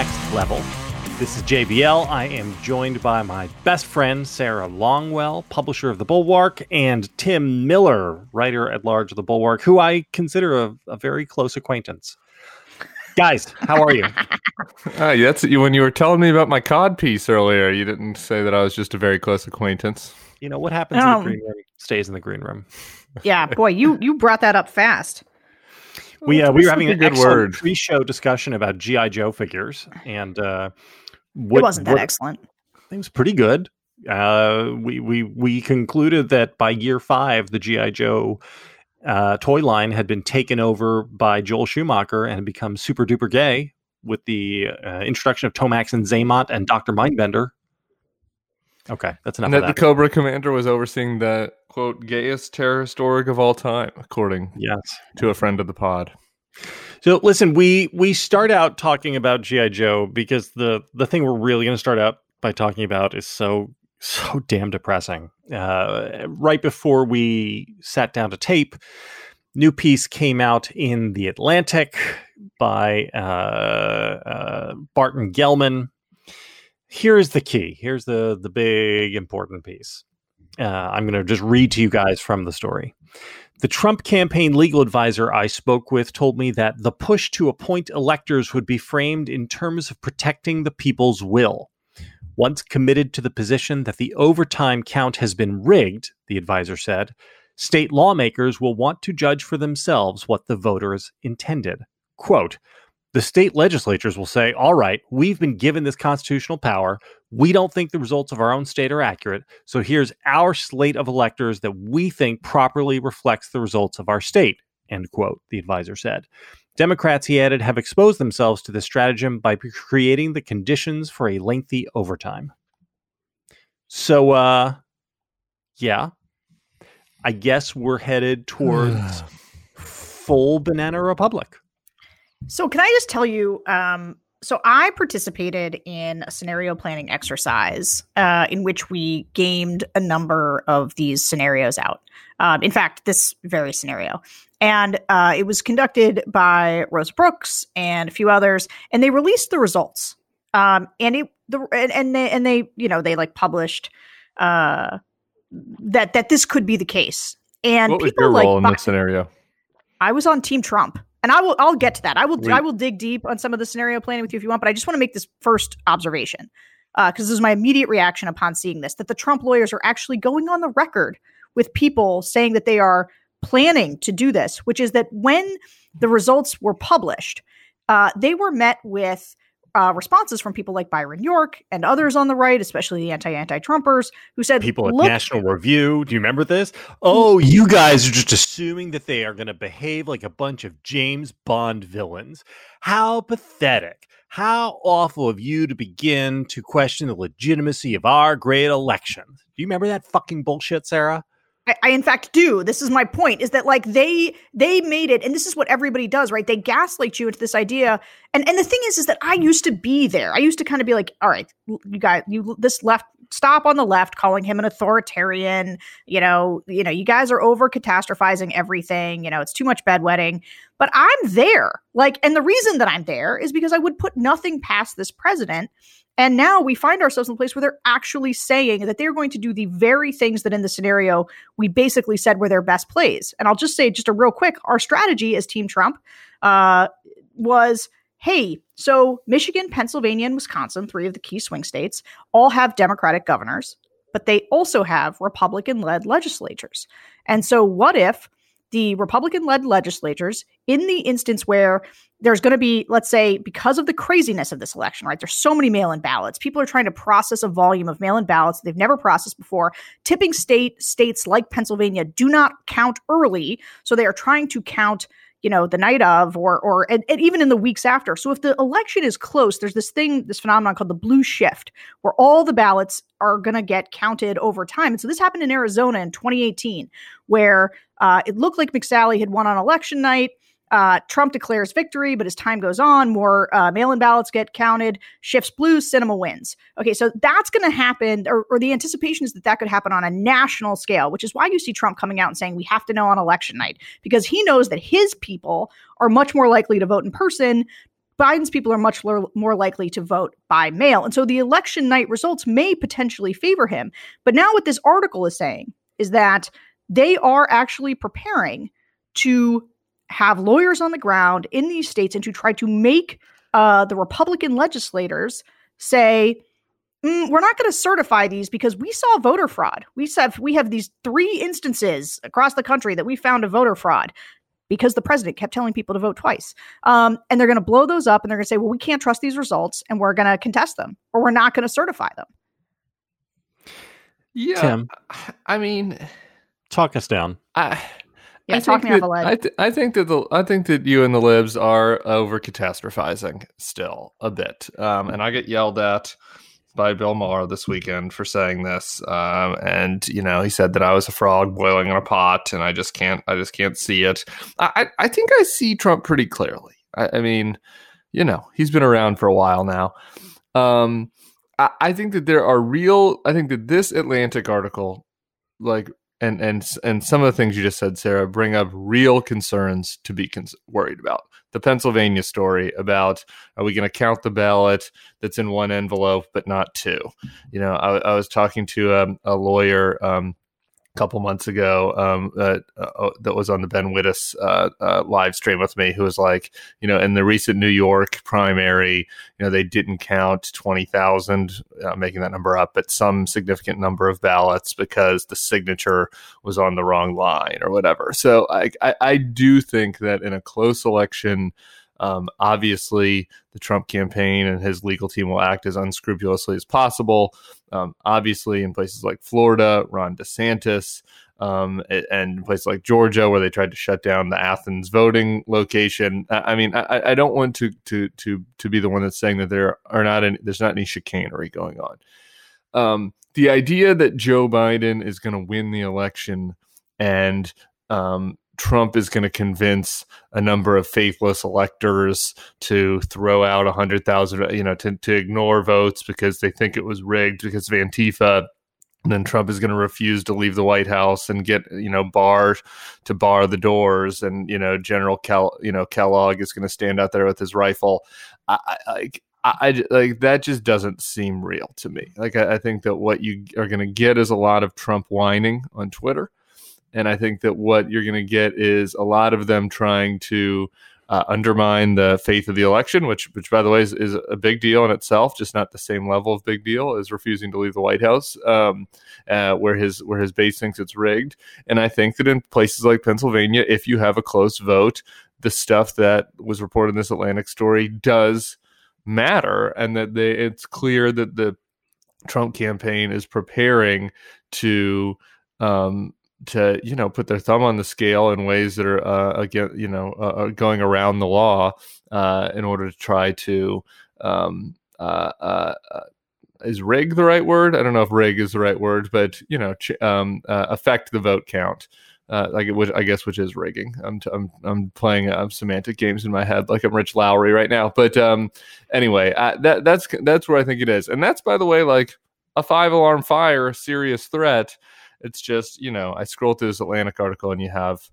next level. This is JVL. I am joined by my best friend, Sarah Longwell, publisher of The Bulwark, and Tim Miller, writer at large of The Bulwark, who I consider a, a very close acquaintance. Guys, how are you? uh, that's when you were telling me about my cod piece earlier. You didn't say that I was just a very close acquaintance. You know what happens um, in the um, green room stays in the green room. yeah, boy, you you brought that up fast. We uh, we were having an good word pre-show discussion about GI Joe figures, and uh, what, it wasn't that what, excellent. It was pretty good. Uh, we we we concluded that by year five, the GI Joe uh, toy line had been taken over by Joel Schumacher and had become super duper gay with the uh, introduction of Tomax and Xamot and Doctor Mindbender. Okay, that's enough. And that, that, the Cobra Commander was overseeing the quote gayest terrorist org of all time, according yes to a friend of the pod. So listen, we we start out talking about GI Joe because the the thing we're really going to start out by talking about is so so damn depressing. Uh, right before we sat down to tape, new piece came out in the Atlantic by uh, uh, Barton Gellman. Here's the key. Here's the the big important piece. Uh, I'm going to just read to you guys from the story. The Trump campaign legal advisor I spoke with told me that the push to appoint electors would be framed in terms of protecting the people's will. Once committed to the position that the overtime count has been rigged, the advisor said, state lawmakers will want to judge for themselves what the voters intended. Quote, the state legislatures will say, all right, we've been given this constitutional power. We don't think the results of our own state are accurate. So here's our slate of electors that we think properly reflects the results of our state, end quote, the advisor said. Democrats, he added, have exposed themselves to this stratagem by creating the conditions for a lengthy overtime. So, uh, yeah, I guess we're headed towards full banana republic. So, can I just tell you? Um, so, I participated in a scenario planning exercise uh, in which we gamed a number of these scenarios out. Um, in fact, this very scenario. And uh, it was conducted by Rosa Brooks and a few others, and they released the results. Um, and it the and, and they and they you know they like published uh, that that this could be the case. And what was your role in this scenario? I was on Team Trump and I will I'll get to that. I will I will dig deep on some of the scenario planning with you if you want, but I just want to make this first observation because uh, this is my immediate reaction upon seeing this that the Trump lawyers are actually going on the record with people saying that they are planning to do this, which is that when the results were published, uh, they were met with uh, responses from people like Byron York and others on the right, especially the anti anti Trumpers, who said, People at National Review, do you remember this? Oh, you guys are just assuming that they are going to behave like a bunch of James Bond villains. How pathetic. How awful of you to begin to question the legitimacy of our great election. Do you remember that fucking bullshit, Sarah? I, I, in fact do. This is my point: is that like they they made it, and this is what everybody does, right? They gaslight you into this idea, and and the thing is, is that I used to be there. I used to kind of be like, all right, you guys, you this left stop on the left calling him an authoritarian. You know, you know, you guys are over catastrophizing everything. You know, it's too much bedwetting. But I'm there, like, and the reason that I'm there is because I would put nothing past this president and now we find ourselves in a place where they're actually saying that they're going to do the very things that in the scenario we basically said were their best plays. And I'll just say, just a real quick, our strategy as Team Trump uh, was hey, so Michigan, Pennsylvania, and Wisconsin, three of the key swing states, all have Democratic governors, but they also have Republican led legislatures. And so, what if the Republican led legislatures, in the instance where there's going to be, let's say, because of the craziness of this election, right? There's so many mail in ballots. People are trying to process a volume of mail in ballots they've never processed before. Tipping state states like Pennsylvania do not count early. So they are trying to count you know the night of or or and, and, even in the weeks after. So if the election is close there's this thing this phenomenon called the blue shift where all the ballots are going to get counted over time. And so this happened in arizona in 2018 where uh, it looked like mcsally had won on election night uh, Trump declares victory, but as time goes on, more uh, mail in ballots get counted, shifts blue, Sinema wins. Okay, so that's going to happen, or, or, the anticipation is that that could happen on a national scale, which is why you see Trump coming out and saying we have to know on election night, because he knows that his people are much more likely to vote in person Biden's people are much more likely to vote by mail. And so the election night results may potentially favor him. But now, what this article is saying is that they are actually preparing to have lawyers on the ground in these states and to try to make uh, the Republican legislators say, mm, we're not going to certify these because we saw voter fraud. We have we have these three instances across the country that we found a voter fraud because the president kept telling people to vote twice. Um, and they're going to blow those up and they're going to say, well, we can't trust these results and we're going to contest them or we're not going to certify them. Yeah, Tim. I mean, Talk us down. I, Yeah, I talk think me off that- a ledge. I, th- I think that the I think that you and the libs are over catastrophizing still a bit, um, and I get yelled at by Bill Maher this weekend for saying this. Um, and you know, he said that I was a frog boiling in a pot, and I just can't I just can't see it. I I, I think I see Trump pretty clearly. I, I mean, you know, he's been around for a while now. Um, I, I think that there are real. I think that this Atlantic article, like and and and some of the things you just said, Sarah, bring up real concerns to be cons- worried about. The Pennsylvania story about are we going to count the ballot that's in one envelope but not two? You know, I, I was talking to a, a lawyer um, couple months ago um, that uh, that was on the Ben Wittes uh, uh, live stream with me, who was like, you know, in the recent New York primary, you know, they didn't count twenty thousand, uh, making that number up, but some significant number of ballots because the signature was on the wrong line or whatever. So I, I, I do think that in a close election, um, obviously the Trump campaign and his legal team will act as unscrupulously as possible. Um, obviously, in places like Florida, Ron DeSantis, um, and in places like Georgia, where they tried to shut down the Athens voting location. I, I mean, I, I don't want to to to to be the one that's saying that there are not any, there's not any chicanery going on. Um, the idea that Joe Biden is going to win the election and um, Trump is going to convince a number of faithless electors to throw out a hundred thousand, you know, to, to ignore votes because they think it was rigged because of Antifa. And then Trump is going to refuse to leave the White House and get, you know, bar to bar the doors, and you know, General Kel, you know, Kellogg is going to stand out there with his rifle. I I, I like that just doesn't seem real to me. Like I, I think that what you are going to get is a lot of Trump whining on Twitter, and I think that what you're going to get is a lot of them trying to uh, undermine the faith of the election, which, which by the way, is, is a big deal in itself, just not the same level of big deal as refusing to leave the White House, um, uh, where his where his base thinks it's rigged. And I think that in places like Pennsylvania, if you have a close vote, the stuff that was reported in this Atlantic story does matter, and that they it's clear that the Trump campaign is preparing to um, to you know put their thumb on the scale in ways that are uh, again you know uh, going around the law uh, in order to try to um, uh, uh, uh, is rig the right word? I don't know if rig is the right word, but you know ch- um, uh, affect the vote count. Uh, like it I guess, which is rigging. I'm t- I'm I'm playing uh, semantic games in my head, like I'm Rich Lowry right now. But um, anyway, uh, that that's that's where I think it is, and that's by the way, like a five alarm fire, a serious threat. It's just you know, I scroll through this Atlantic article, and you have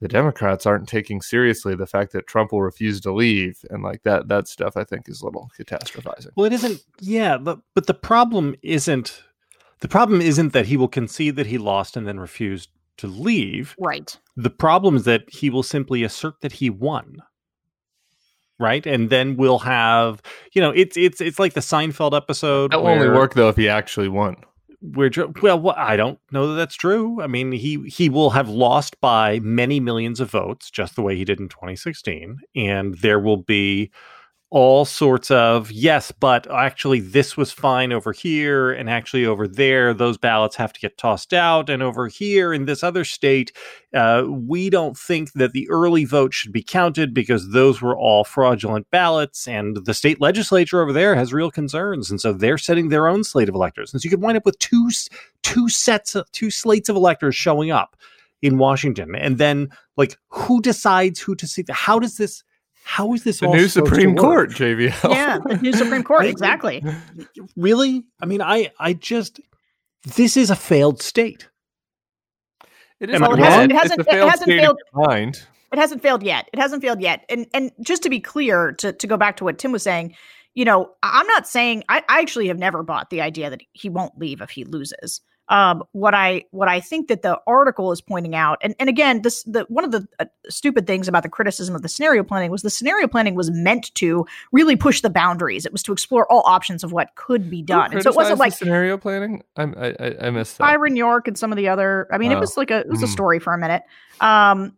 the Democrats aren't taking seriously the fact that Trump will refuse to leave, and like that that stuff, I think is a little catastrophizing. Well, it isn't. Yeah, but, but the problem isn't. The problem isn't that he will concede that he lost and then refuse to leave. Right. The problem is that he will simply assert that he won. Right, and then we'll have you know it's it's it's like the Seinfeld episode. That will only work though if he actually won. Well, well, I don't know that that's true. I mean, he he will have lost by many millions of votes, just the way he did in 2016, and there will be all sorts of yes, but actually this was fine over here, and actually over there, those ballots have to get tossed out, and over here in this other state, uh, we don't think that the early vote should be counted because those were all fraudulent ballots, and the state legislature over there has real concerns, and so they're setting their own slate of electors, and so you could wind up with two two sets of, two slates of electors showing up in Washington, and then like who decides who to see? How does this? How is this The all new supposed to Supreme work? Court, JVL. Yeah, the new Supreme Court. Exactly. Really? I mean, I I just this is a failed state. It Well, it hasn't, it It's hasn't, a it failed hasn't state failed. mind. It hasn't failed yet. It hasn't failed yet. And and just to be clear, to to go back to what Tim was saying, you know, I'm not saying I, I actually have never bought the idea that he won't leave if he loses. Um, what I what I think that the article is pointing out, and, and again, this the one of the uh, stupid things about the criticism of the scenario planning was the scenario planning was meant to really push the boundaries. It was to explore all options of what could be done, and so it wasn't like scenario planning. I I, I missed that. Byron York and some of the other. I mean, it was like a it was a hmm. story for a minute. Um,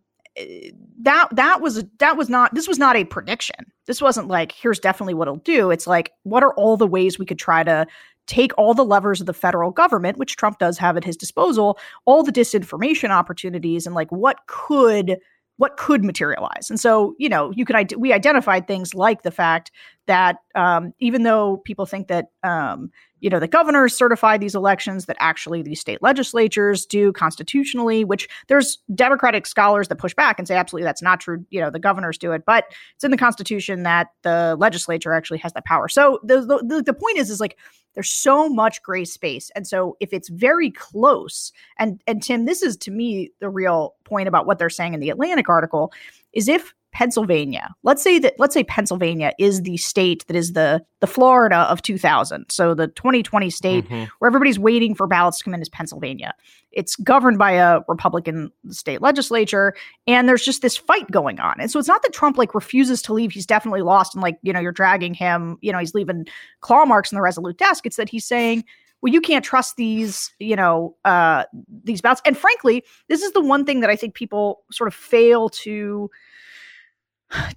that that was that was not this was not a prediction. This wasn't like here's definitely what it'll do. It's like what are all the ways we could try to take all the levers of the federal government, which Trump does have at his disposal, all the disinformation opportunities, and like what could what could materialize. And so, you know, you could we identified things like the fact that um, even though people think that um, you know the governors certify these elections, that actually these state legislatures do constitutionally. Which there's Democratic scholars that push back and say absolutely that's not true. You know, the governors do it, but it's in the Constitution that the legislature actually has that power. So the the, the point is is like there's so much gray space. And so if it's very close, and and Tim, this is to me the real point about what they're saying in the Atlantic article, is if Pennsylvania. Let's say that let's say Pennsylvania is the state that is the the Florida of 2000. So the 2020 state mm-hmm. where everybody's waiting for ballots to come in is Pennsylvania. It's governed by a Republican state legislature and there's just this fight going on. And so it's not that Trump like refuses to leave, he's definitely lost and like, you know, you're dragging him, you know, he's leaving claw marks in the resolute desk. It's that he's saying well you can't trust these you know uh these ballots and frankly this is the one thing that i think people sort of fail to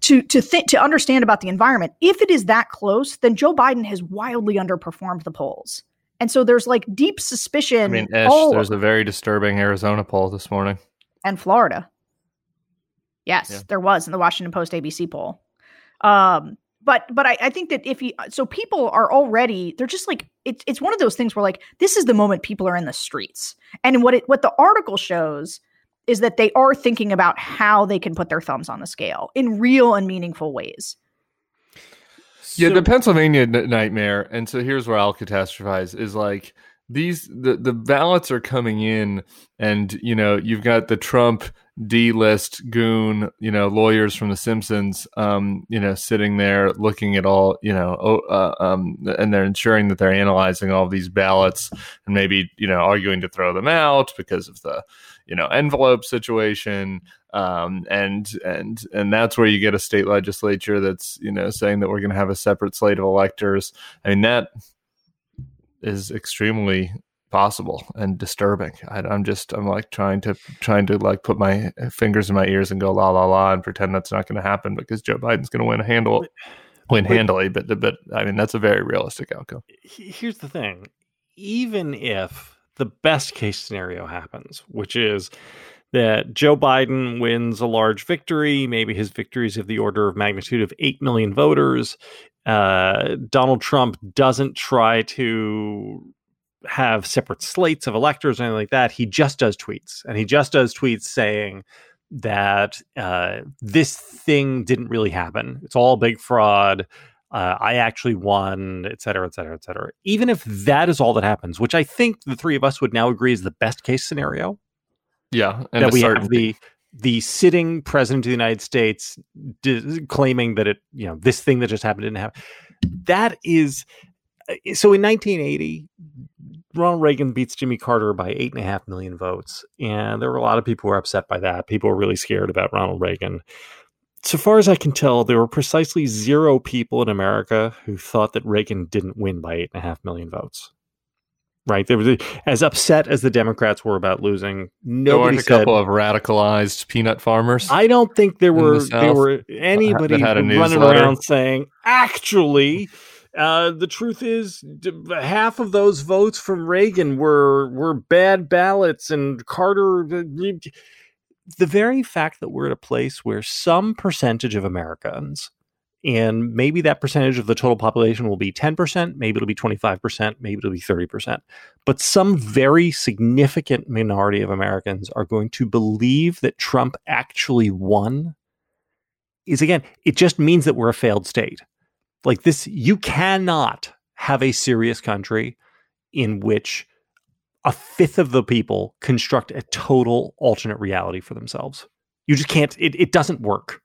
to to think to understand about the environment. If it is that close, then Joe Biden has wildly underperformed the polls. And so there's like deep suspicion. I mean, Ish, there's a very disturbing Arizona poll this morning. And Florida. Yes, yeah. there was in the Washington Post ABC poll. Um, but but I, I think that if he so people are already they're just like it's it's one of those things where like this is the moment people are in the streets. And what it what the article shows is that they are thinking about how they can put their thumbs on the scale in real and meaningful ways. Yeah, so, the Pennsylvania n- nightmare, and so here's where I'll catastrophize is like these the the ballots are coming in, and you know you've got the Trump D list goon, you know lawyers from The Simpsons, um, you know sitting there looking at all, you know, uh, um, and they're ensuring that they're analyzing all these ballots and maybe you know arguing to throw them out because of the you know envelope situation um, and and and that's where you get a state legislature that's you know saying that we're going to have a separate slate of electors. I mean that is extremely possible and disturbing. I, i'm just i'm like trying to trying to like put my fingers in my ears and go la la la and pretend that's not going to happen because joe biden's going to win a handle win handily but but i mean that's a very realistic outcome. Here's the thing. Even if the best case scenario happens, which is that Joe Biden wins a large victory. Maybe his victory is of the order of magnitude of 8 million voters. Uh, Donald Trump doesn't try to have separate slates of electors or anything like that. He just does tweets. And he just does tweets saying that uh, this thing didn't really happen. It's all big fraud uh, I actually won, et cetera, et cetera, et cetera. Even if that is all that happens, which I think the three of us would now agree is the best case scenario. Yeah, that we have the the sitting president of the United States claiming that it, you know, this thing that just happened didn't happen. That is uh, so. In 1980, Ronald Reagan beats Jimmy Carter by eight and a half million votes, and there were a lot of people who were upset by that. People were really scared about Ronald Reagan so far as I can tell, there were precisely zero people in America who thought that Reagan didn't win by eight and a half million votes. Right? There was as upset as the Democrats were about losing. Nobody there a couple of radicalized peanut farmers. I don't think there were the there were anybody running around saying, actually, uh, the truth is, half of those votes from Reagan were were bad ballots, and Carter the very fact that we're at a place where some percentage of Americans, and maybe that percentage of the total population will be 10%, maybe it'll be 25%, maybe it'll be 30%, but some very significant minority of Americans are going to believe that Trump actually won is again, it just means that we're a failed state. Like this, you cannot have a serious country in which a fifth of the people construct a total alternate reality for themselves. You just can't. It, it doesn't work.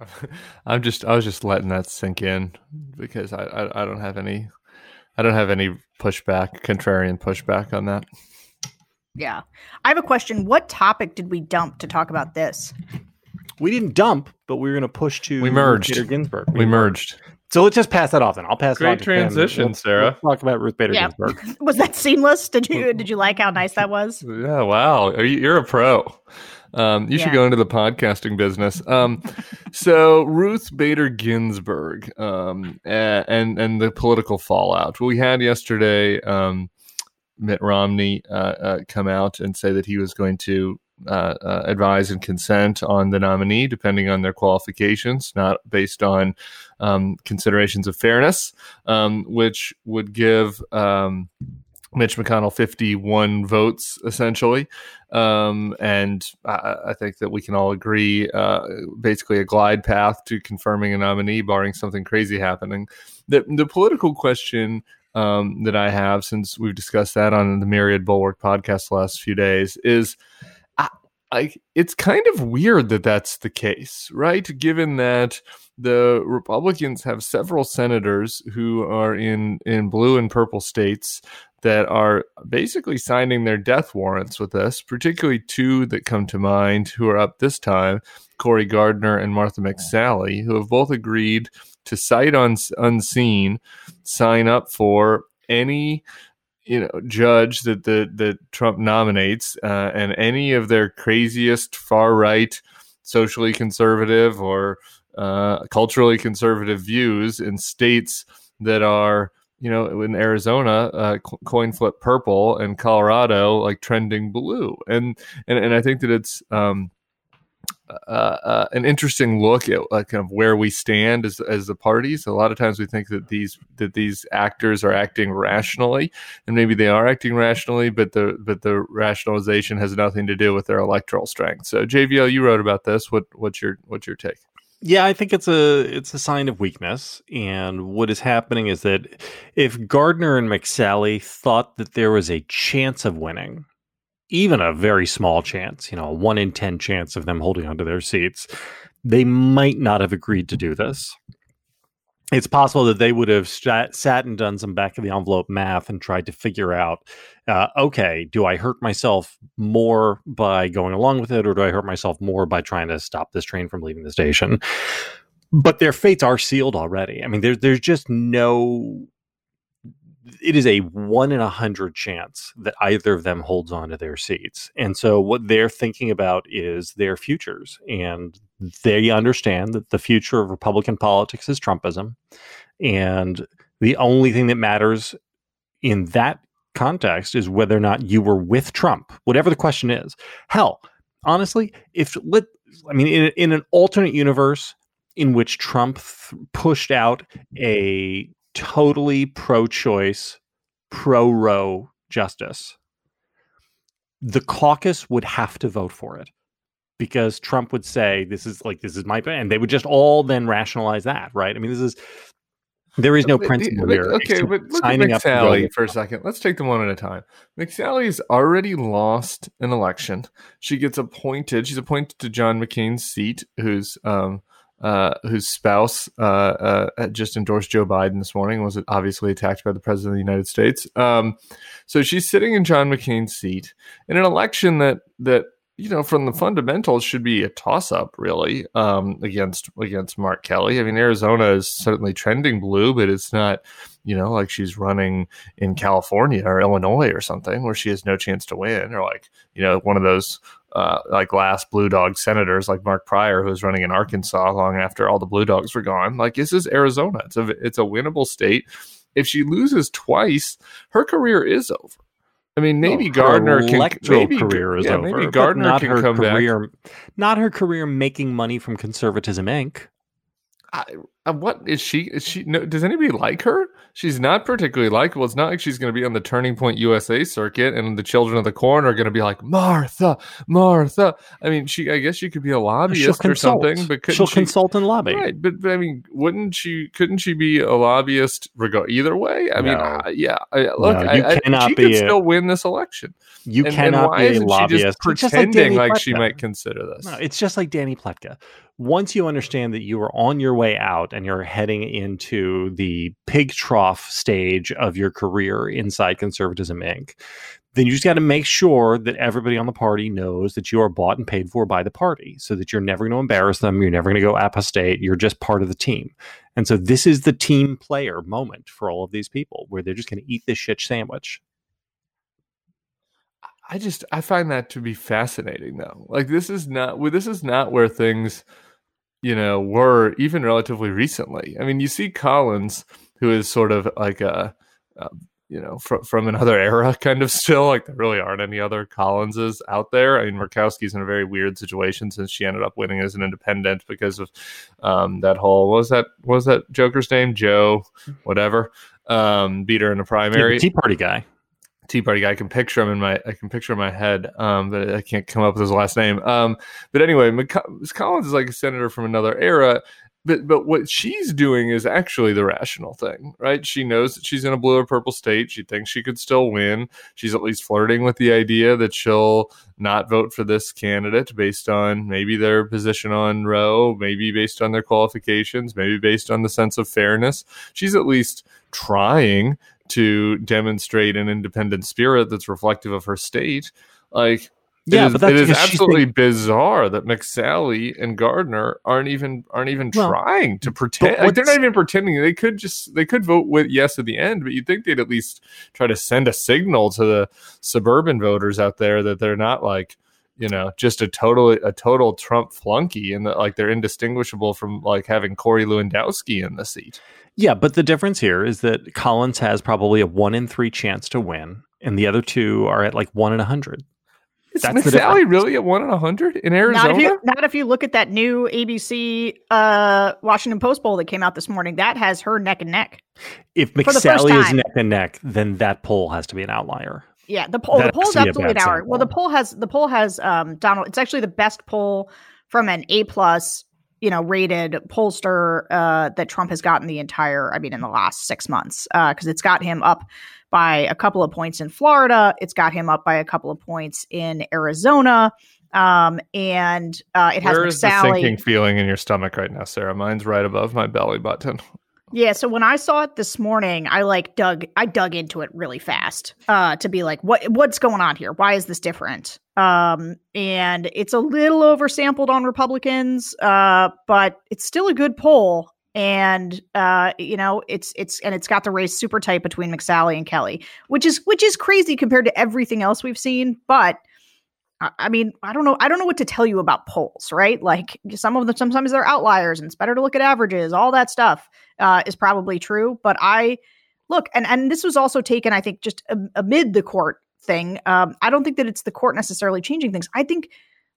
I'm just I was just letting that sink in because I, I, I don't have any I don't have any pushback, contrarian pushback on that. Yeah. I have a question. What topic did we dump to talk about this? We didn't dump, but we were going to push to We merged. Bader Ginsburg. We merged. So let's just pass that off and I'll pass it Great on transition, We'll- Sarah. we'll talk about Ruth Bader Yeah. Ginsburg. Was that seamless? Did you did you like how nice that was? Yeah, wow. Are you, you're a pro. Um, you should go into the podcasting business. Um, so Ruth Bader Ginsburg um, and and the political fallout. We had yesterday um, Mitt Romney uh, uh, come out and say that he was going to uh, uh, advise and consent on the nominee, depending on their qualifications, not based on um, considerations of fairness, um, which would give. Um, Mitch McConnell 51 votes essentially. Um, and I, I think that we can all agree uh, basically a glide path to confirming a nominee, barring something crazy happening. The, the political question um, that I have, since we've discussed that on the Myriad Bulwark podcast the last few days, is I, I, it's kind of weird that that's the case, right? Given that the Republicans have several senators who are in, in blue and purple states that are basically signing their death warrants with us, particularly two that come to mind who are up this time Cory Gardner and Martha McSally, who have both agreed to sight on, unseen sign up for any you know judge that the that Trump nominates uh, and any of their craziest far right socially conservative or uh, culturally conservative views in states that are you know, in Arizona, uh, co- coin flip purple, and Colorado like trending blue, and and and I think that it's um, uh, uh, an interesting look at uh, kind of where we stand as as the parties. A lot of times we think that these that these actors are acting rationally, and maybe they are acting rationally, but the but the rationalization has nothing to do with their electoral strength. So JVL, you wrote about this. What what's your what's your take? Yeah, I think it's a it's a sign of weakness. And what is happening is that if Gardner and McSally thought that there was a chance of winning, even a very small chance, you know, a one in ten chance of them holding onto their seats, they might not have agreed to do this. It's possible that they would have sat, sat and done some back of the envelope math and tried to figure out, uh, okay, do I hurt myself more by going along with it, or do I hurt myself more by trying to stop this train from leaving the station? But their fates are sealed already. I mean, there's there's just no. It is a one in a hundred chance that either of them holds on to their seats, and so what they're thinking about is their futures, and they understand that the future of Republican politics is Trumpism, and the only thing that matters in that context is whether or not you were with Trump, whatever the question is. Hell, honestly, if let I mean in, in an alternate universe in which Trump th- pushed out a totally pro-choice, pro-Roe justice, the caucus would have to vote for it because Trump would say this is like this is my and they would just all then rationalize that, right? I mean, this is there is no principle but- here. Okay, but look at McSally for a second. Let's take them one at a time. McSally's already lost an election. She gets appointed. She's appointed to John McCain's seat, who's um, uh, whose spouse uh, uh, just endorsed Joe Biden this morning. Was obviously attacked by the president of the United States. Um, so she's sitting in John McCain's seat in an election that that you know, from the fundamentals, should be a toss up, really, um, against against Mark Kelly. I mean, Arizona is certainly trending blue, but it's not, you know, like she's running in California or Illinois or something where she has no chance to win, or like, you know, one of those uh, like last blue dog senators like Mark Pryor, who was running in Arkansas long after all the blue dogs were gone. Like, this is Arizona. It's a it's a winnable state. If she loses twice, her career is over. I mean, maybe Her Gardner can maybe, career is yeah, over. maybe Gardner not can her come back. career, not her career making money from conservatism Inc. I, uh, what is she? Is she? No, does anybody like her? She's not particularly likable. It's not like she's going to be on the Turning Point USA circuit, and the children of the corn are going to be like Martha, Martha. I mean, she. I guess she could be a lobbyist or something, but she'll she, consult and lobby. Right, but, but, I mean, wouldn't she? Couldn't she be a lobbyist? Reg- either way. I No. mean, uh, yeah. I, look, No, you I, I, cannot she be could a- still win this election. You and, cannot and why be a isn't lobbyist. she just It's just like pretending like, she might consider this? No, it's just like Dani Pletka. Once you understand that you are on your way out and you're heading into the pig trough stage of your career inside Conservatism Inc., then you just got to make sure that everybody on the party knows that you are bought and paid for by the party so that you're never going to embarrass them. You're never going to go apostate. You're just part of the team. And so this is the team player moment for all of these people where they're just going to eat this shit sandwich. I just I find that to be fascinating though. Like this is not well, this is not where things you know were even relatively recently. I mean, you see Collins who is sort of like a uh, you know from from another era kind of still like there really aren't any other Collinses out there. I mean, Murkowski's in a very weird situation since she ended up winning as an independent because of um, that whole was that was that Joker's name Joe whatever um, beat her in the primary. Tea Party guy. Tea Party guy. I can picture him in my I can picture in my head, um, but I can't come up with his last name. Um, but anyway, Ms. Collins is like a senator from another era. But but what she's doing is actually the rational thing, right? She knows that she's in a blue or purple state. She thinks she could still win. She's at least flirting with the idea that she'll not vote for this candidate based on maybe their position on Roe, maybe based on their qualifications, maybe based on the sense of fairness. She's at least trying to demonstrate an independent spirit that's reflective of her state. Like, Yeah, it is, but that's it is absolutely bizarre that McSally and Gardner aren't even aren't even Well, trying to pretend. Like, they're not even pretending. They could just they could vote with yes at the end, but you'd think they'd at least try to send a signal to the suburban voters out there that they're not like you know just a total a total Trump flunky and that like they're indistinguishable from like having Corey Lewandowski in the seat. Yeah, but the difference here is that Collins has probably a one in three chance to win, and the other two are at like one in a hundred. Is That's the McSally really at one in a hundred in Not Arizona? if you not if you look at that new ABC uh, Washington Post poll that came out this morning. That has her neck and neck. If the first McSally is neck and neck, then that poll has to be an outlier. Yeah, the poll That the poll has is to be a absolutely bad an hour. Well, the poll has the poll has um Donald. It's actually the best poll from an A plus you know rated pollster uh, that Trump has gotten the entire. I mean, in the last six months because it's got him up by a couple of points in Florida. It's got him up by a couple of points in Arizona. Um, and uh, it has Where is the sinking feeling in your stomach right now, Sarah? Mine's right above my belly button. Yeah, so when I saw it this morning, I like dug I dug into it really fast uh to be like what what's going on here? Why is this different? Um and it's a little oversampled on Republicans, uh but it's still a good poll and uh you know, it's it's and it's got the race super tight between McSally and Kelly, which is which is crazy compared to everything else we've seen, but I- mean, I don't know. I don't know what to tell you about polls, right? Like some of them, sometimes they're outliers, and it's better to look at averages. All that stuff uh, is probably true. But I look, and and this was also taken, I think, just amid the court thing. Um, I don't think that it's the court necessarily changing things. I think,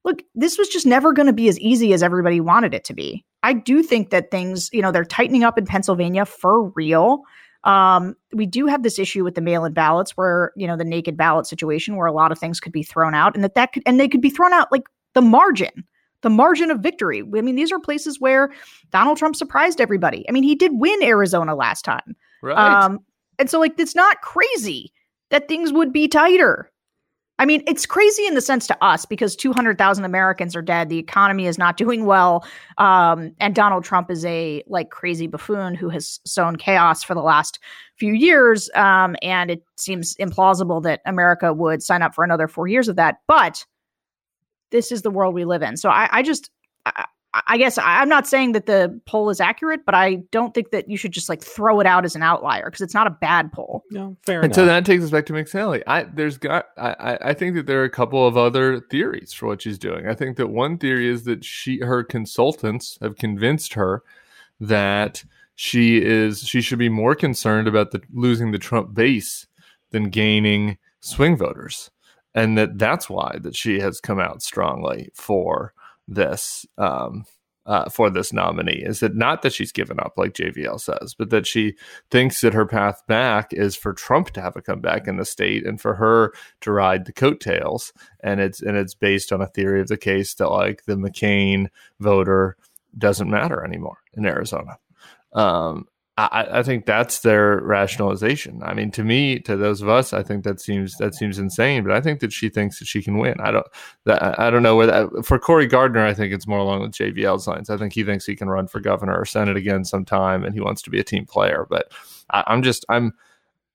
look, this was just never going to be as easy as everybody wanted it to be. I do think that things, you know, they're tightening up in Pennsylvania for real. Um, we do have this issue with the mail-in ballots, where you know the naked ballot situation, where a lot of things could be thrown out, and that that could and they could be thrown out like the margin, the margin of victory. I mean, these are places where Donald Trump surprised everybody. I mean, he did win Arizona last time. Right. Um, and so like it's not crazy that things would be tighter. I mean, it's crazy in the sense to us because 200,000 Americans are dead. The economy is not doing well. Um, and Donald Trump is a like crazy buffoon who has sown chaos for the last few years. Um, and it seems implausible that America would sign up for another four years of that. But this is the world we live in. So I, I just, I guess I'm not saying that the poll is accurate, but I don't think that you should just like throw it out as an outlier because it's not a bad poll. No, fair and enough. so that takes us back to McSally. I there's got I, I I think that there are a couple of other theories for what she's doing. I think that one theory is that she her consultants have convinced her that she is she should be more concerned about the losing the Trump base than gaining swing voters, and that that's why that she has come out strongly for this um, uh, for this nominee is that not that she's given up like JVL says, but that she thinks that her path back is for Trump to have a comeback in the state and for her to ride the coattails. And it's and it's based on a theory of the case that like the McCain voter doesn't matter anymore in Arizona. Um, I, I, think that's their rationalization. I mean, to me, to those of us, I think that seems that seems insane. But I think that she thinks that she can win. I don't. That, I don't know where that for Cory Gardner. I think it's more along with JVL's lines. I think he thinks he can run for governor or senate again sometime, and he wants to be a team player. But I, I'm just I'm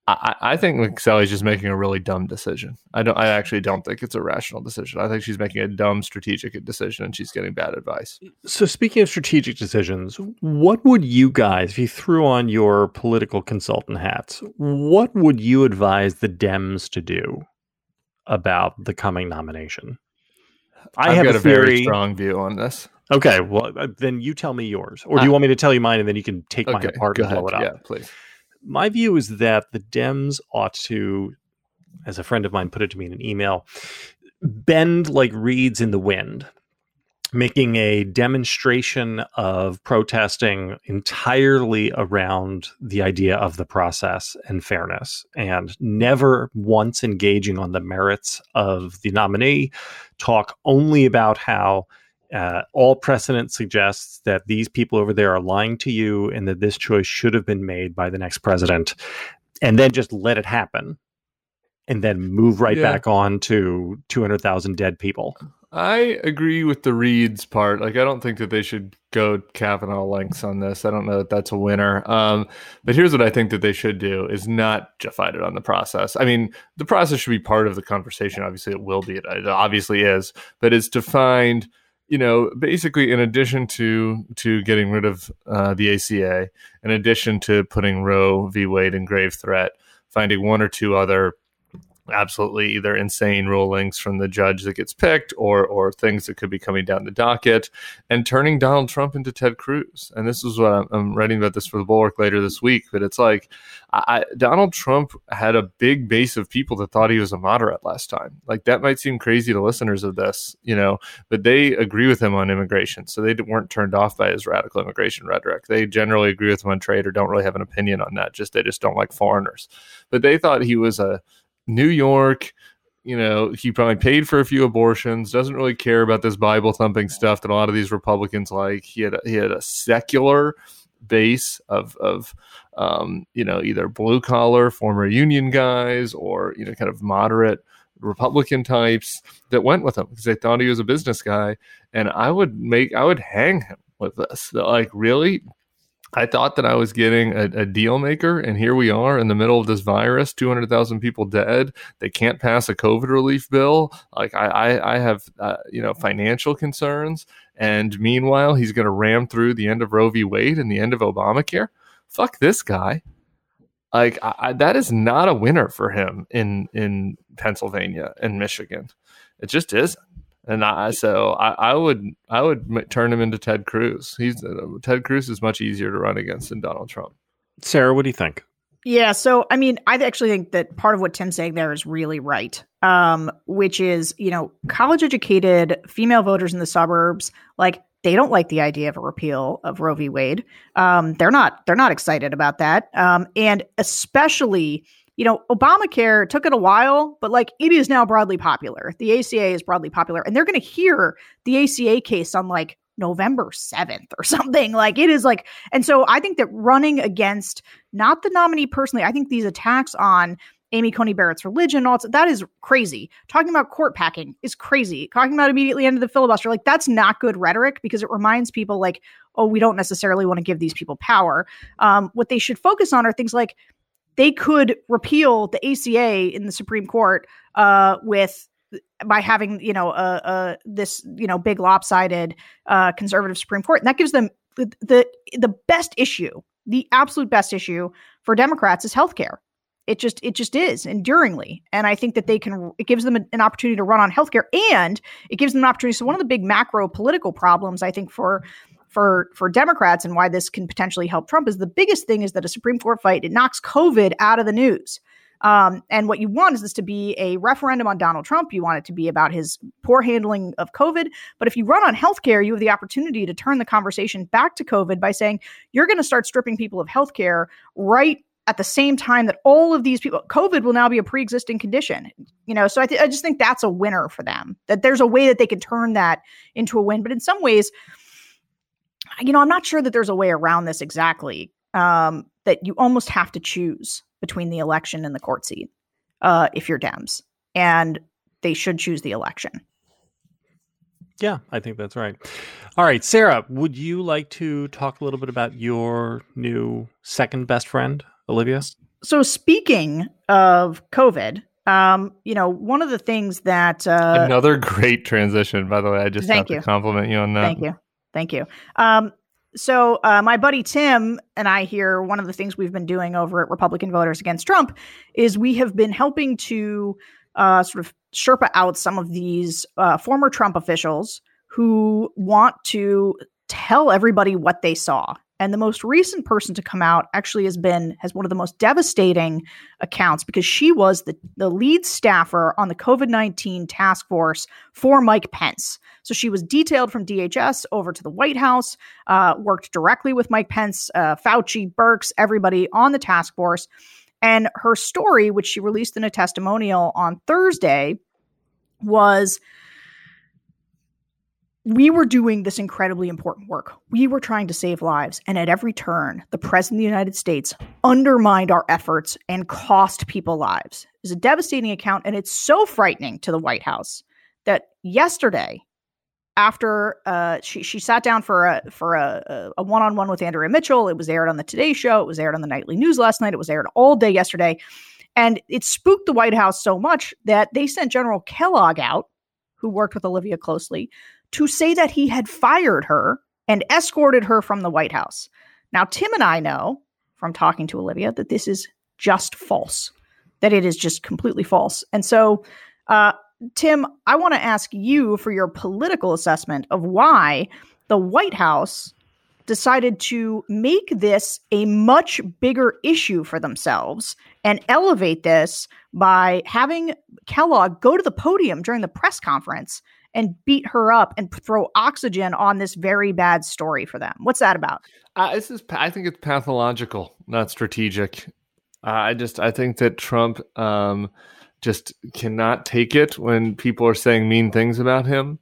I, I think McSally's just making a really dumb decision. I don't. I actually don't think it's a rational decision. I think she's making a dumb strategic decision, and she's getting bad advice. So, speaking of strategic decisions, what would you guys, if you threw on your political consultant hats, what would you advise the Dems to do about the coming nomination? I I've have got a, a very strong view on this. Okay, well, uh, then you tell me yours, or do you want me to tell you mine, and then you can take okay, mine apart and ahead. blow it up? Yeah, please my view is that the Dems ought to, as a friend of mine put it to me in an email, bend like reeds in the wind, making a demonstration of protesting entirely around the idea of the process and fairness, and never once engaging on the merits of the nominee, talk only about how uh, all precedent suggests that these people over there are lying to you and that this choice should have been made by the next president. And then just let it happen and then move right yeah. back on to 200,000 dead people. I agree with the Reeds part. Like, I don't think that they should go Kavanaugh lengths on this. I don't know that that's a winner. Um, but here's what I think that they should do is not just fight it on the process. I mean, the process should be part of the conversation. Obviously, it will be. It obviously is. But it's to find – you know, basically, in addition to to getting rid of uh, the ACA, in addition to putting Roe v. Wade in grave threat, finding one or two other absolutely either insane rulings from the judge that gets picked or or things that could be coming down the docket and turning Donald Trump into Ted Cruz. And this is what I'm, I'm writing about this for the Bulwark later this week. But it's like I, Donald Trump had a big base of people that thought he was a moderate last time. Like that might seem crazy to listeners of this, you know, but they agree with him on immigration. So they weren't turned off by his radical immigration rhetoric. They generally agree with him on trade or don't really have an opinion on that. Just they just don't like foreigners. But they thought he was a New York, you know, he probably paid for a few abortions, doesn't really care about this Bible thumping stuff that a lot of these Republicans like. He had a, he had a secular base of of um, you know either blue collar former union guys or you know kind of moderate Republican types that went with him because they thought he was a business guy. And I would make I would hang him with this. That Like really, I thought that I was getting a, a, deal maker, and here we are in the middle of this virus 200,000 people dead. They can't pass a COVID relief bill. Like, I, I, I have, uh, you know, financial concerns. And meanwhile, he's going to ram through the end of Roe v. Wade and the end of Obamacare. Fuck this guy. Like, I, that is not a winner for him in, in Pennsylvania and Michigan. It just isn't and I, so I, I, would I would turn him into Ted Cruz. He's uh, Ted Cruz is much easier to run against than Donald Trump. Sarah, what do you think? Yeah, so I mean, I actually think that part of what Tim's saying there is really right. Um, which is, you know, college educated female voters in the suburbs, like they don't like the idea of a repeal of Roe v. Wade. Um, they're not they're not excited about that. Um, and especially you know, Obamacare took it a while, but like it is now broadly popular. The ACA is broadly popular, and they're going to hear the ACA case on like November 7th or something. Like it is like, and so I think that running against not the nominee personally, I think these attacks on Amy Coney Barrett's religion, all that is crazy. Talking about court packing is crazy. Talking about immediately end of the filibuster, like that's not good rhetoric because it reminds people like, oh, we don't necessarily want to give these people power. Um, what they should focus on are things like they could repeal the ACA in the Supreme Court uh, with by having you know uh, this you know big lopsided uh, conservative Supreme Court, and that gives them the, the the best issue, the absolute best issue for Democrats is healthcare. It just it just is enduringly, and I think that they can. It gives them an opportunity to run on healthcare, and it gives them an opportunity. So one of the big macro political problems I think for for for Democrats and why this can potentially help Trump is the biggest thing is that a Supreme Court fight it knocks COVID out of the news. Um, and what you want is this to be a referendum on Donald Trump. You want it to be about his poor handling of COVID. But if you run on healthcare, you have the opportunity to turn the conversation back to COVID by saying you're going to start stripping people of healthcare right at the same time that all of these people covid will now be a pre-existing condition you know so I, th- I just think that's a winner for them that there's a way that they can turn that into a win but in some ways you know i'm not sure that there's a way around this exactly um, that you almost have to choose between the election and the court seat uh, if you're dems and they should choose the election yeah, I think that's right. All right, Sarah, would you like to talk a little bit about your new second best friend, Olivia? So, speaking of COVID, um, you know, one of the things that uh, another great transition, by the way. I just Thank have you. to compliment you on that. Thank you. Thank you. Um, so uh, my buddy Tim and I here, one of the things we've been doing over at Republican Voters Against Trump is we have been helping to uh, sort of Sherpa out some of these uh, former Trump officials who want to tell everybody what they saw. And the most recent person to come out actually has been has one of the most devastating accounts because she was the, the lead staffer on the COVID 19 task force for Mike Pence. So she was detailed from DHS over to the White House, uh, worked directly with Mike Pence, uh, Fauci, Birx, everybody on the task force. And her story, which she released in a testimonial on Thursday, was we were doing this incredibly important work. We were trying to save lives. And at every turn, the President of the United States undermined our efforts and cost people lives. It's a devastating account. And it's so frightening to the White House that yesterday, after uh, she, she sat down for a for a, a one-on-one with Andrea Mitchell. It was aired on the Today Show. It was aired on the nightly news last night. It was aired all day yesterday. And it spooked the White House so much that they sent General Kellogg out, who worked with Olivia closely, to say that he had fired her and escorted her from the White House. Now, Tim and I know from talking to Olivia that this is just false, that it is just completely false. And so, uh, Tim, I want to ask you for your political assessment of why the White House decided to make this a much bigger issue for themselves and elevate this by having Kellogg go to the podium during the press conference and beat her up and throw oxygen on this very bad story for them. What's that about? Uh, this is, I think it's pathological, not strategic. Uh, I just, I think that Trump um, just cannot take it when people are saying mean things about him.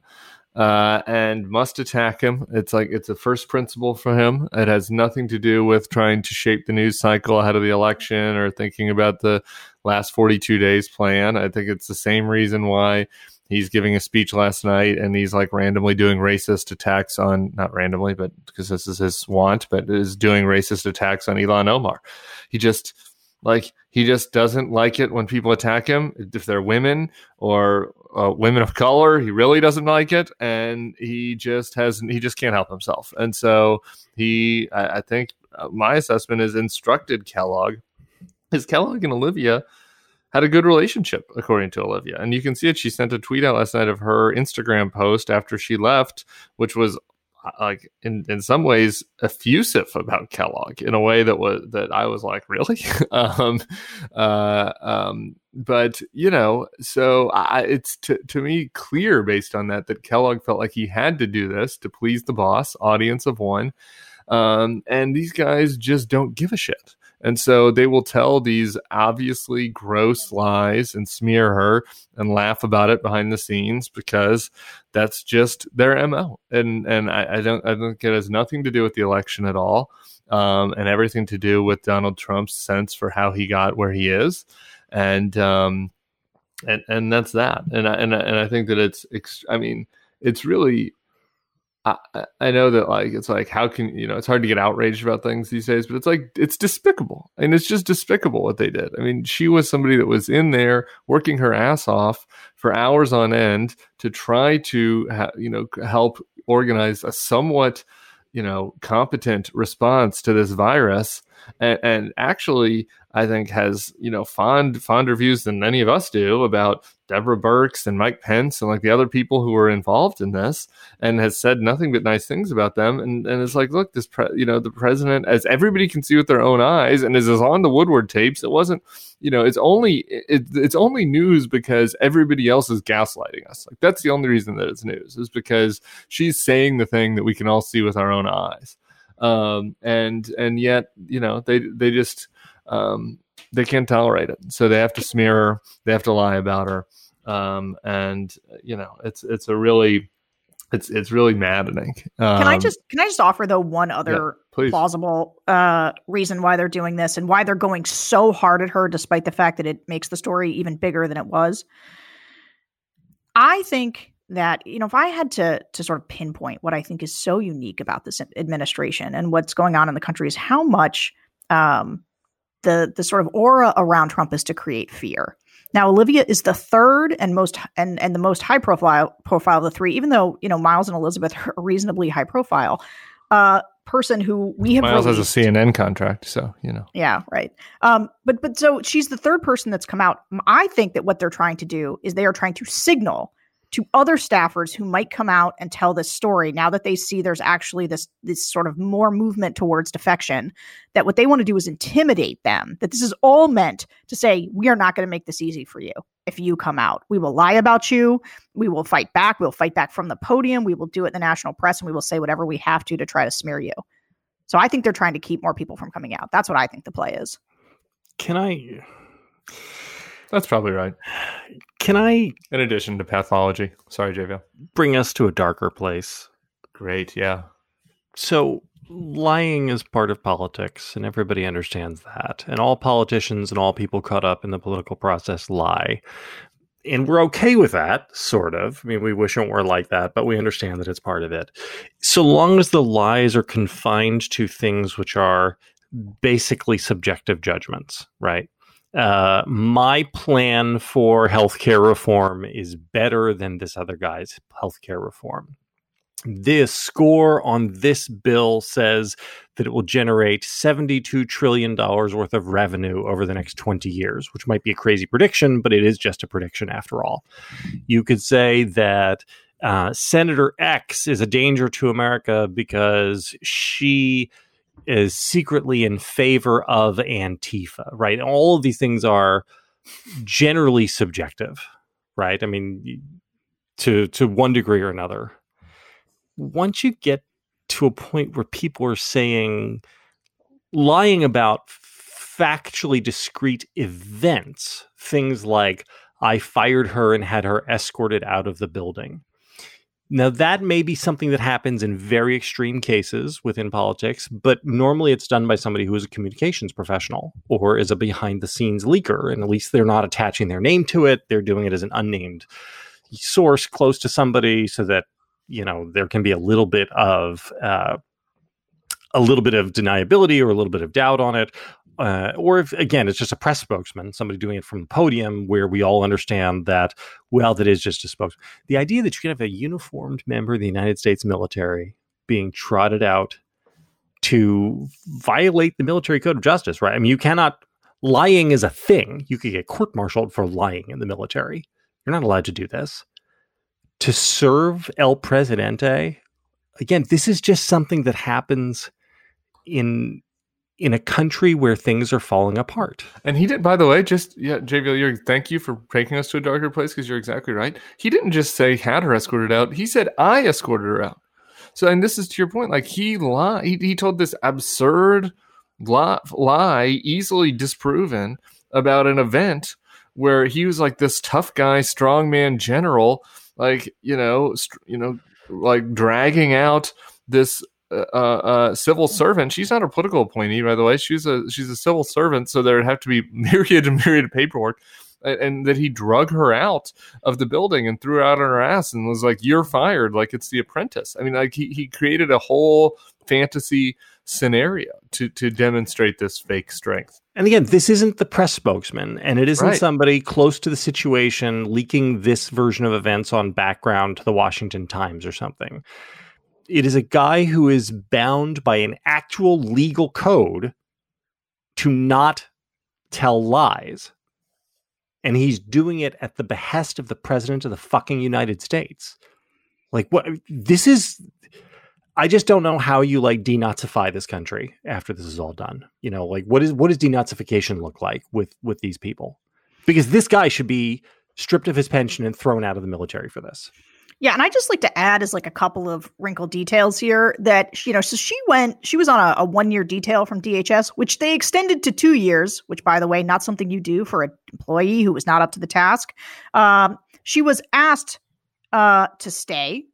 Uh, and must attack him. It's like it's a first principle for him. It has nothing to do with trying to shape the news cycle ahead of the election or thinking about the last 42 days plan. I think it's the same reason why he's giving a speech last night and he's like randomly doing racist attacks on not randomly but because this is his want but is doing racist attacks on Ilhan Omar. He just like he just doesn't like it when people attack him if they're women or uh, women of color he really doesn't like it and he just has he just can't help himself. And so he i, I think uh, my assessment is instructed kellogg. Is kellogg and olivia had a good relationship, according to Olivia. And you can see it. She sent a tweet out last night of her Instagram post after she left, which was uh, like in, in some ways effusive about Kellogg in a way that was that I was like, really? um, uh, um, but you know, so I, it's to, to me clear based on that that Kellogg felt like he had to do this to please the boss, audience of one. Um, and these guys just don't give a shit. And so they will tell these obviously gross lies and smear her and laugh about it behind the scenes because that's just their MO. And and I, I don't I think it has nothing to do with the election at all. Um, and everything to do with Donald Trump's sense for how he got where he is. And um and and that's that. And I and I, and I think that it's I mean, it's really I, I know that like it's like how can you know it's hard to get outraged about things these days, but it's like it's despicable and it's just despicable what they did. I mean, she was somebody that was in there working her ass off for hours on end to try to ha- you know help organize a somewhat you know competent response to this virus and, and actually I think has you know fond fonder views than many of us do about Deborah Birx and Mike Pence and like the other people who were involved in this, and has said nothing but nice things about them. And and it's like, look, this pre- you know the president, as everybody can see with their own eyes, and as is on the Woodward tapes, it wasn't you know it's only it, it's only news because everybody else is gaslighting us. Like that's the only reason that it's news is because she's saying the thing that we can all see with our own eyes. Um, and and yet you know they they just um, they can't tolerate it. So they have to smear her. They have to lie about her. Um, and you know, it's it's a really it's it's really maddening. Um, can I just can I just offer though one other yeah, plausible uh, reason why they're doing this and why they're going so hard at her, despite the fact that it makes the story even bigger than it was. I think that you know if I had to to sort of pinpoint what I think is so unique about this administration and what's going on in the country is how much um, the the sort of aura around Trump is to create fear. Now, Olivia is the third and most and and the most high profile profile of the three, even though you know Miles and Elizabeth are reasonably high profile. Uh, person who we have Miles released. has a CNN contract, so you know. Yeah, right. Um, but but so she's the third person that's come out. I think that what they're trying to do is they are trying to signal to other staffers who might come out and tell this story now that they see there's actually this this sort of more movement towards defection that what they want to do is intimidate them that this is all meant to say we are not going to make this easy for you. If you come out we will lie about you. We will fight back. We'll fight back from the podium. We will do it in the national press and we will say whatever we have to to try to smear you. So i think they're trying to keep more people from coming out. That's what i think the play is. Can i that's probably right. Can I, in addition to pathology, sorry, JVL, bring us to a darker place? Great, yeah. So, lying is part of politics, and everybody understands that. And all politicians and all people caught up in the political process lie. And we're okay with that, sort of. I mean, we wish it were like that, but we understand that it's part of it. So long as the lies are confined to things which are basically subjective judgments, right? Uh, my plan for healthcare reform is better than this other guy's healthcare reform. This score on this bill says that it will generate $72 trillion worth of revenue over the next 20 years, which might be a crazy prediction, but it is just a prediction after all. You could say that uh, Senator X is a danger to America because she is secretly in favor of Antifa, right? All of these things are generally subjective, right? I mean, to to one degree or another. Once you get to a point where people are saying lying about factually discrete events, things like I fired her and had her escorted out of the building. Now, that may be something that happens in very extreme cases within politics, but normally it's done by somebody who is a communications professional or is a behind the scenes leaker. And at least they're not attaching their name to it. They're doing it as an unnamed source close to somebody so that, you know, there can be a little bit of, uh, a little bit of deniability or a little bit of doubt on it uh, or if again it's just a press spokesman, somebody doing it from the podium, where we all understand that well, that is just a spokesman. The idea that you can have a uniformed member of the United States military being trotted out to violate the military code of justice, right? I mean, you cannot lying is a thing. You could get court-martialed for lying in the military. You're not allowed to do this. To serve El Presidente, again, this is just something that happens in in a country where things are falling apart. And he did, by the way, just yeah, JVL, thank you for taking us to a darker place because you're exactly right. He didn't just say had her escorted out; he said I escorted her out. So, and this is to your point, like he lied. He, he told this absurd lie, lie, easily disproven about an event where he was like this tough guy, strongman general, like you know, you know, like dragging out this uh, uh, civil servant. She's not a political appointee, by the way. She's a she's a civil servant, so there'd have to be myriad and myriad of paperwork. And, and that he drug her out of the building and threw her out on her ass and was like, "You're fired!" Like it's The Apprentice. I mean, like he he created a whole fantasy scenario to to demonstrate this fake strength. And again, this isn't the press spokesman, and it isn't right. somebody close to the situation leaking this version of events on background to the Washington Times or something it is a guy who is bound by an actual legal code to not tell lies. And he's doing it at the behest of the president of the fucking United States. Like what this is I just don't know how you like denazify this country after this is all done. You know, like what is what does denazification look like with with these people? Because this guy should be stripped of his pension and thrown out of the military for this. Yeah, and I just like to add as like a couple of wrinkle details here that you know, so she went, she was on a, a one year detail from DHS, which they extended to two years, which by the way, not something you do for an employee who was not up to the task. Um, she was asked uh, to stay.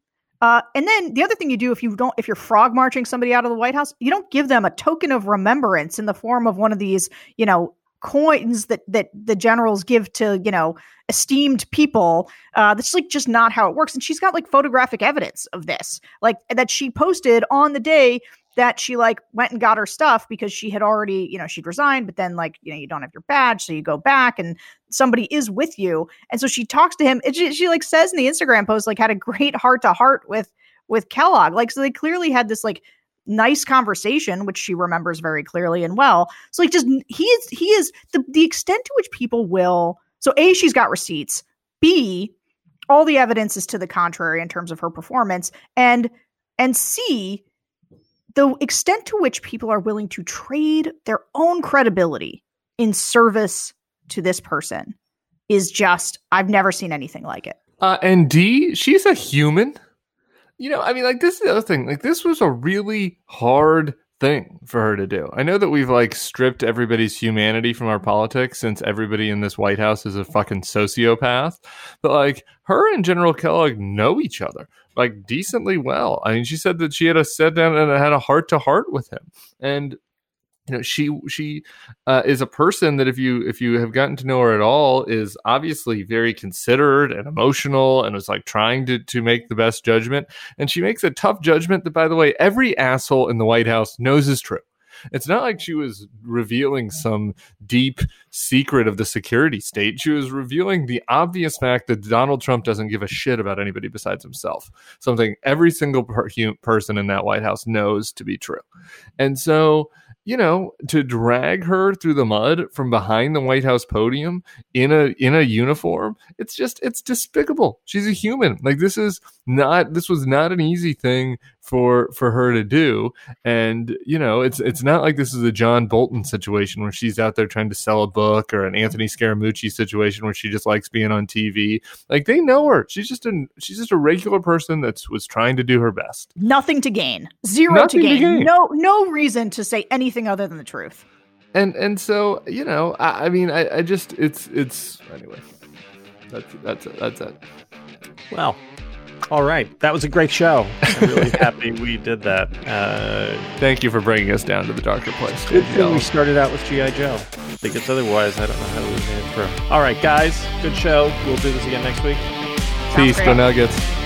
Uh, and then the other thing you do if you don't, if you're frog marching somebody out of the White House, you don't give them a token of remembrance in the form of one of these, you know, coins that that the generals give to you know esteemed people uh that's like just not how it works. And she's got like photographic evidence of this like that she posted on the day that she like went and got her stuff because she had already you know she'd resigned but then like you know you don't have your badge so you go back and somebody is with you. And so she talks to him and she, she like says in the instagram post like had a great heart to heart with with kellogg. Like so they clearly had this like nice conversation, which she remembers very clearly and well. So like just he is he is the the extent to which people will so A, she's got receipts. B, all the evidence is to the contrary in terms of her performance. And and C, the extent to which people are willing to trade their own credibility in service to this person is just I've never seen anything like it. Uh, and D, she's a human you know, I mean, like this is the other thing. Like this was a really hard thing for her to do. I know that we've like stripped everybody's humanity from our politics since everybody in this White House is a fucking sociopath. But like her and General Kellogg know each other like decently well. I mean, she said that she had a sit down and had a heart to heart with him. And you know she she uh, is a person that if you if you have gotten to know her at all is obviously very considered and emotional and is like trying to to make the best judgment. And she makes a tough judgment that by the way every asshole in the white house knows is true it's not like she was revealing some deep secret of the security state. She was revealing the obvious fact that Donald Trump doesn't give a shit about anybody besides himself. Something every single per- person in that White House knows to be true. And so you know, to drag her through the mud from behind the White House podium in a in a uniform, it's just it's despicable. She's a human. Like this is not this was not an easy thing for for her to do. And you know, it's it's not like this is a John Bolton situation where she's out there trying to sell a book or an Anthony Scaramucci situation where she just likes being on TV. Like they know her. She's just a she's just a regular person that was trying to do her best. Nothing to gain. Zero to gain. to gain. No no reason to say anything anything other than the truth. And and so you know, I, I mean, I, I just it's it's anyway. That's that's it. That's it. Well, all right. That was a great show. I'm really happy we did that. Uh, Thank you for bringing us down to the darker place. Good thing we started out with G.I. Joe. I think it's otherwise, I don't know how we would get through. All right, guys. Good show. We'll do this again next week. Peace. Go Nuggets.